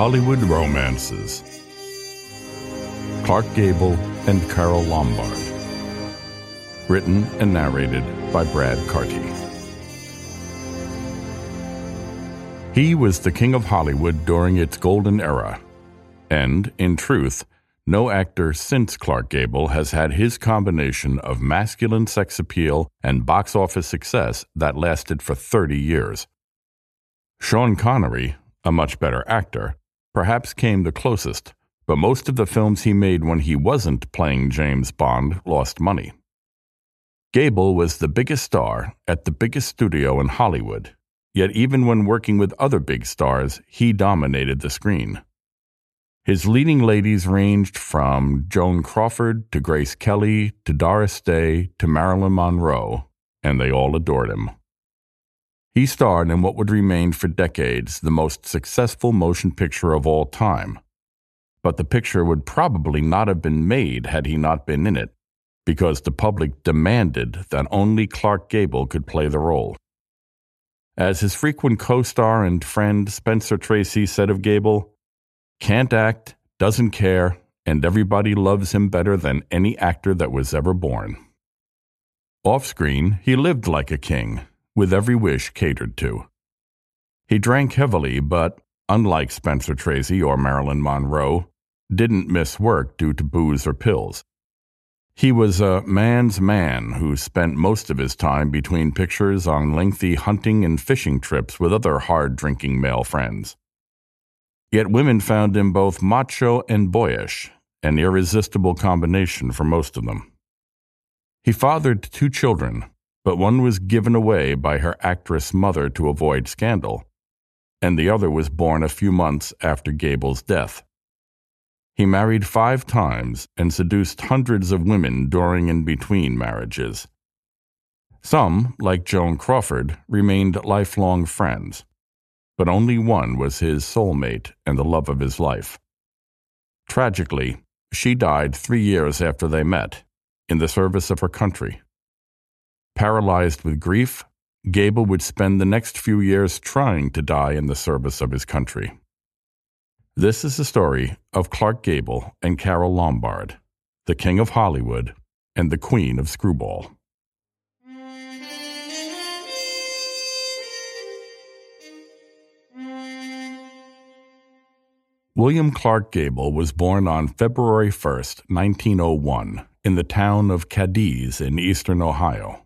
Hollywood Romances Clark Gable and Carole Lombard. Written and narrated by Brad Carty. He was the king of Hollywood during its golden era, and, in truth, no actor since Clark Gable has had his combination of masculine sex appeal and box office success that lasted for 30 years. Sean Connery, a much better actor, perhaps came the closest, but most of the films he made when he wasn't playing James Bond lost money. Gable was the biggest star at the biggest studio in Hollywood, yet even when working with other big stars, he dominated the screen. His leading ladies ranged from Joan Crawford to Grace Kelly to Doris Day to Marilyn Monroe, and they all adored him. He starred in what would remain for decades the most successful motion picture of all time. But the picture would probably not have been made had he not been in it, because the public demanded that only Clark Gable could play the role. As his frequent co star and friend Spencer Tracy said of Gable, can't act, doesn't care, and everybody loves him better than any actor that was ever born. Off screen, he lived like a king, with every wish catered to. He drank heavily, but, unlike Spencer Tracy or Marilyn Monroe, didn't miss work due to booze or pills. He was a man's man who spent most of his time between pictures on lengthy hunting and fishing trips with other hard drinking male friends. Yet women found him both macho and boyish, an irresistible combination for most of them. He fathered two children, but one was given away by her actress mother to avoid scandal, and the other was born a few months after Gable's death. He married five times and seduced hundreds of women during and between marriages. Some, like Joan Crawford, remained lifelong friends but only one was his soulmate and the love of his life. Tragically, she died three years after they met, in the service of her country. Paralyzed with grief, Gable would spend the next few years trying to die in the service of his country. This is the story of Clark Gable and Carole Lombard, the King of Hollywood and the Queen of Screwball. William Clark Gable was born on February 1, 1901, in the town of Cadiz in eastern Ohio.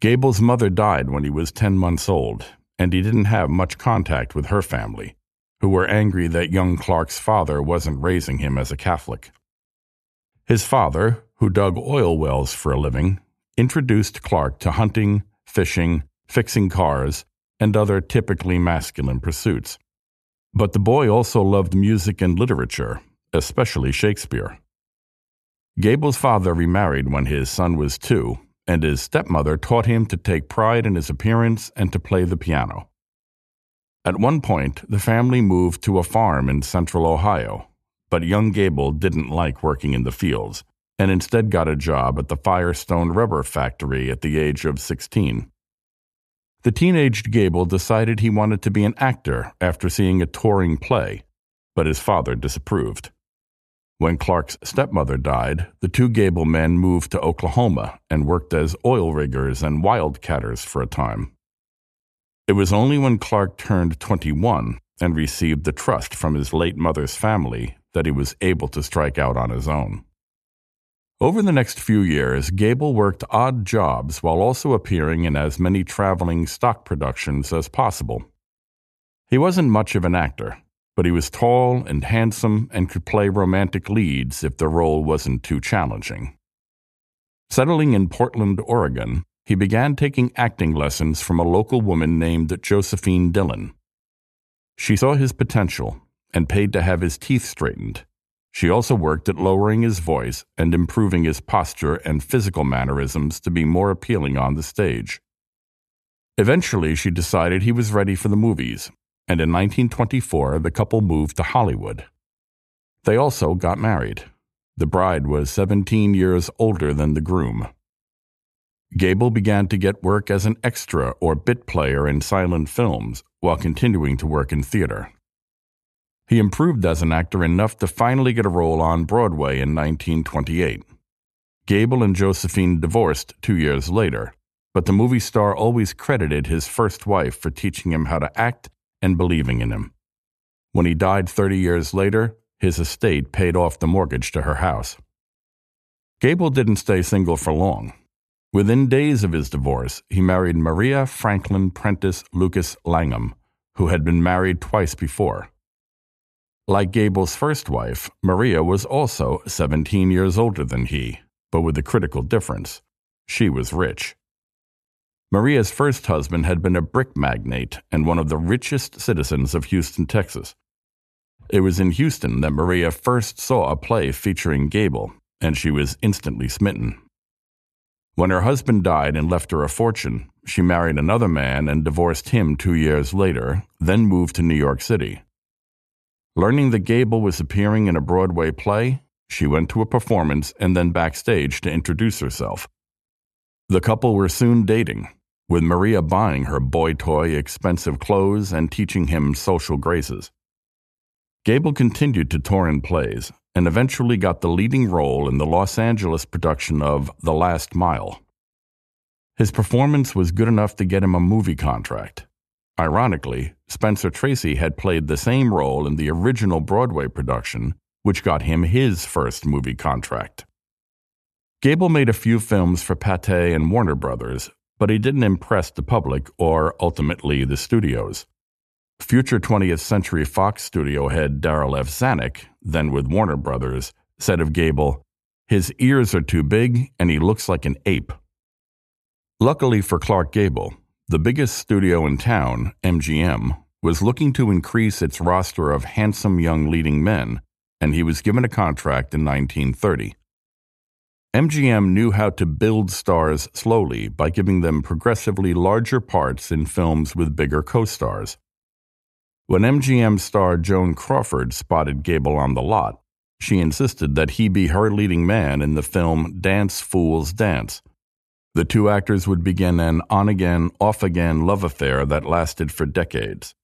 Gable's mother died when he was 10 months old, and he didn't have much contact with her family, who were angry that young Clark's father wasn't raising him as a Catholic. His father, who dug oil wells for a living, introduced Clark to hunting, fishing, fixing cars, and other typically masculine pursuits. But the boy also loved music and literature, especially Shakespeare. Gable's father remarried when his son was two, and his stepmother taught him to take pride in his appearance and to play the piano. At one point, the family moved to a farm in central Ohio, but young Gable didn't like working in the fields and instead got a job at the Firestone Rubber Factory at the age of 16. The teenaged Gable decided he wanted to be an actor after seeing a touring play, but his father disapproved. When Clark's stepmother died, the two Gable men moved to Oklahoma and worked as oil riggers and wildcatters for a time. It was only when Clark turned 21 and received the trust from his late mother's family that he was able to strike out on his own. Over the next few years, Gable worked odd jobs while also appearing in as many traveling stock productions as possible. He wasn't much of an actor, but he was tall and handsome and could play romantic leads if the role wasn't too challenging. Settling in Portland, Oregon, he began taking acting lessons from a local woman named Josephine Dillon. She saw his potential and paid to have his teeth straightened she also worked at lowering his voice and improving his posture and physical mannerisms to be more appealing on the stage. Eventually, she decided he was ready for the movies, and in 1924 the couple moved to Hollywood. They also got married. The bride was 17 years older than the groom. Gable began to get work as an extra or bit player in silent films while continuing to work in theater. He improved as an actor enough to finally get a role on Broadway in 1928. Gable and Josephine divorced two years later, but the movie star always credited his first wife for teaching him how to act and believing in him. When he died 30 years later, his estate paid off the mortgage to her house. Gable didn't stay single for long. Within days of his divorce, he married Maria Franklin Prentice Lucas Langham, who had been married twice before. Like Gable's first wife, Maria was also 17 years older than he, but with a critical difference she was rich. Maria's first husband had been a brick magnate and one of the richest citizens of Houston, Texas. It was in Houston that Maria first saw a play featuring Gable, and she was instantly smitten. When her husband died and left her a fortune, she married another man and divorced him two years later, then moved to New York City. Learning that Gable was appearing in a Broadway play, she went to a performance and then backstage to introduce herself. The couple were soon dating, with Maria buying her boy toy expensive clothes and teaching him social graces. Gable continued to tour in plays and eventually got the leading role in the Los Angeles production of The Last Mile. His performance was good enough to get him a movie contract. Ironically, Spencer Tracy had played the same role in the original Broadway production, which got him his first movie contract. Gable made a few films for Pathé and Warner Brothers, but he didn't impress the public or ultimately the studios. Future 20th Century Fox studio head Darryl F. Zanuck, then with Warner Brothers, said of Gable, His ears are too big and he looks like an ape. Luckily for Clark Gable, the biggest studio in town, MGM, was looking to increase its roster of handsome young leading men, and he was given a contract in 1930. MGM knew how to build stars slowly by giving them progressively larger parts in films with bigger co stars. When MGM star Joan Crawford spotted Gable on the lot, she insisted that he be her leading man in the film Dance Fools Dance. The two actors would begin an on again, off again love affair that lasted for decades.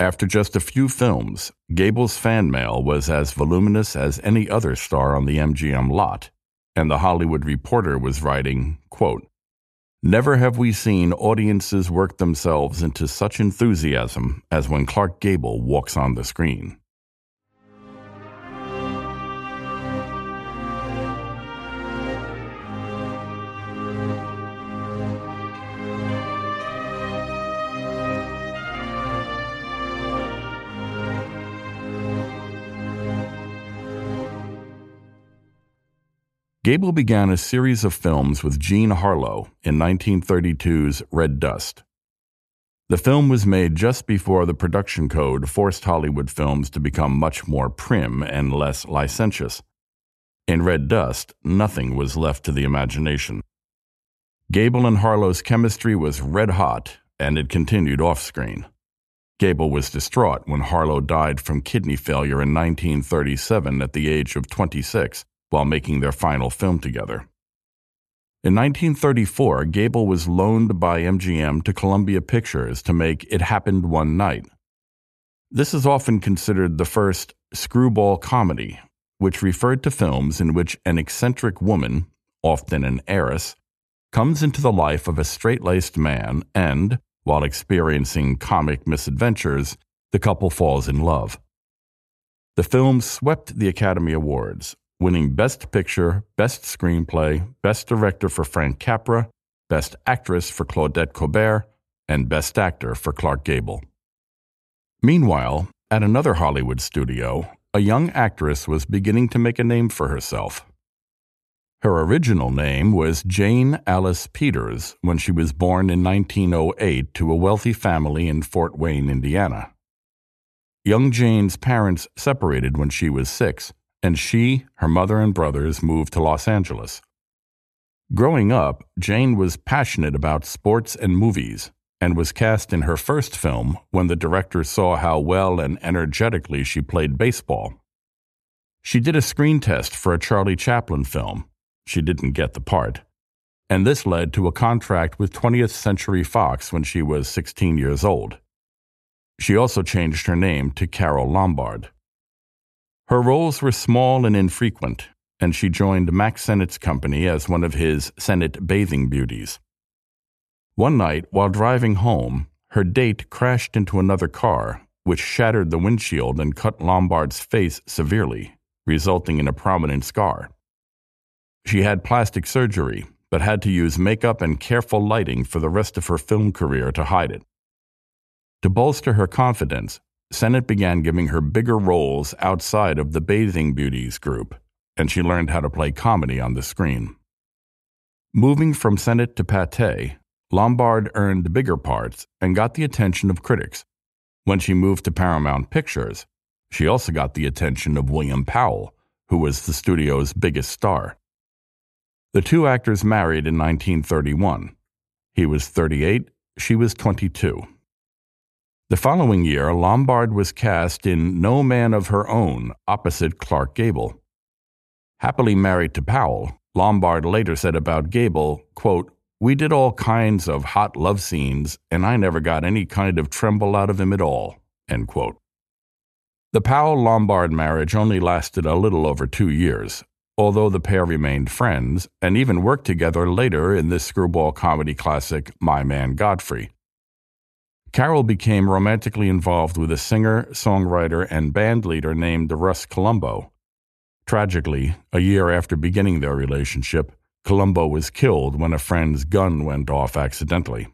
After just a few films, Gable's fan mail was as voluminous as any other star on the MGM lot and The Hollywood Reporter was writing, quote, Never have we seen audiences work themselves into such enthusiasm as when Clark Gable walks on the screen. Gable began a series of films with Jean Harlow in 1932's Red Dust. The film was made just before the production code forced Hollywood films to become much more prim and less licentious. In Red Dust, nothing was left to the imagination. Gable and Harlow's chemistry was red hot, and it continued off screen. Gable was distraught when Harlow died from kidney failure in 1937 at the age of 26 while making their final film together. In 1934, Gable was loaned by MGM to Columbia Pictures to make It Happened One Night. This is often considered the first screwball comedy, which referred to films in which an eccentric woman, often an heiress, comes into the life of a straight laced man and, while experiencing comic misadventures, the couple falls in love. The film swept the Academy Awards, winning Best Picture, Best Screenplay, Best Director for Frank Capra, Best Actress for Claudette Colbert, and Best Actor for Clark Gable. Meanwhile, at another Hollywood studio, a young actress was beginning to make a name for herself. Her original name was Jane Alice Peters when she was born in 1908 to a wealthy family in Fort Wayne, Indiana. Young Jane's parents separated when she was six, and she, her mother, and brothers moved to Los Angeles. Growing up, Jane was passionate about sports and movies and was cast in her first film when the director saw how well and energetically she played baseball. She did a screen test for a Charlie Chaplin film. She didn't get the part. And this led to a contract with 20th Century Fox when she was 16 years old. She also changed her name to Carole Lombard. Her roles were small and infrequent, and she joined Mack Sennett's company as one of his Sennett bathing beauties. One night, while driving home, her date crashed into another car, which shattered the windshield and cut Lombard's face severely, resulting in a prominent scar. She had plastic surgery, but had to use makeup and careful lighting for the rest of her film career to hide it. To bolster her confidence, Sennett began giving her bigger roles outside of the Bathing Beauties group, and she learned how to play comedy on the screen. Moving from Sennett to Pathé, Lombard earned bigger parts and got the attention of critics. When she moved to Paramount Pictures, she also got the attention of William Powell, who was the studio's biggest star. The two actors married in 1931. He was 38, she was 22. The following year, Lombard was cast in No Man of Her Own opposite Clark Gable. Happily married to Powell, Lombard later said about Gable, quote, We did all kinds of hot love scenes, and I never got any kind of tremble out of him at all. End quote. The Powell Lombard marriage only lasted a little over two years, although the pair remained friends and even worked together later in the screwball comedy classic My Man Godfrey. Carole became romantically involved with a singer, songwriter, and band leader named Russ Columbo. Tragically, a year after beginning their relationship, Columbo was killed when a friend's gun went off accidentally.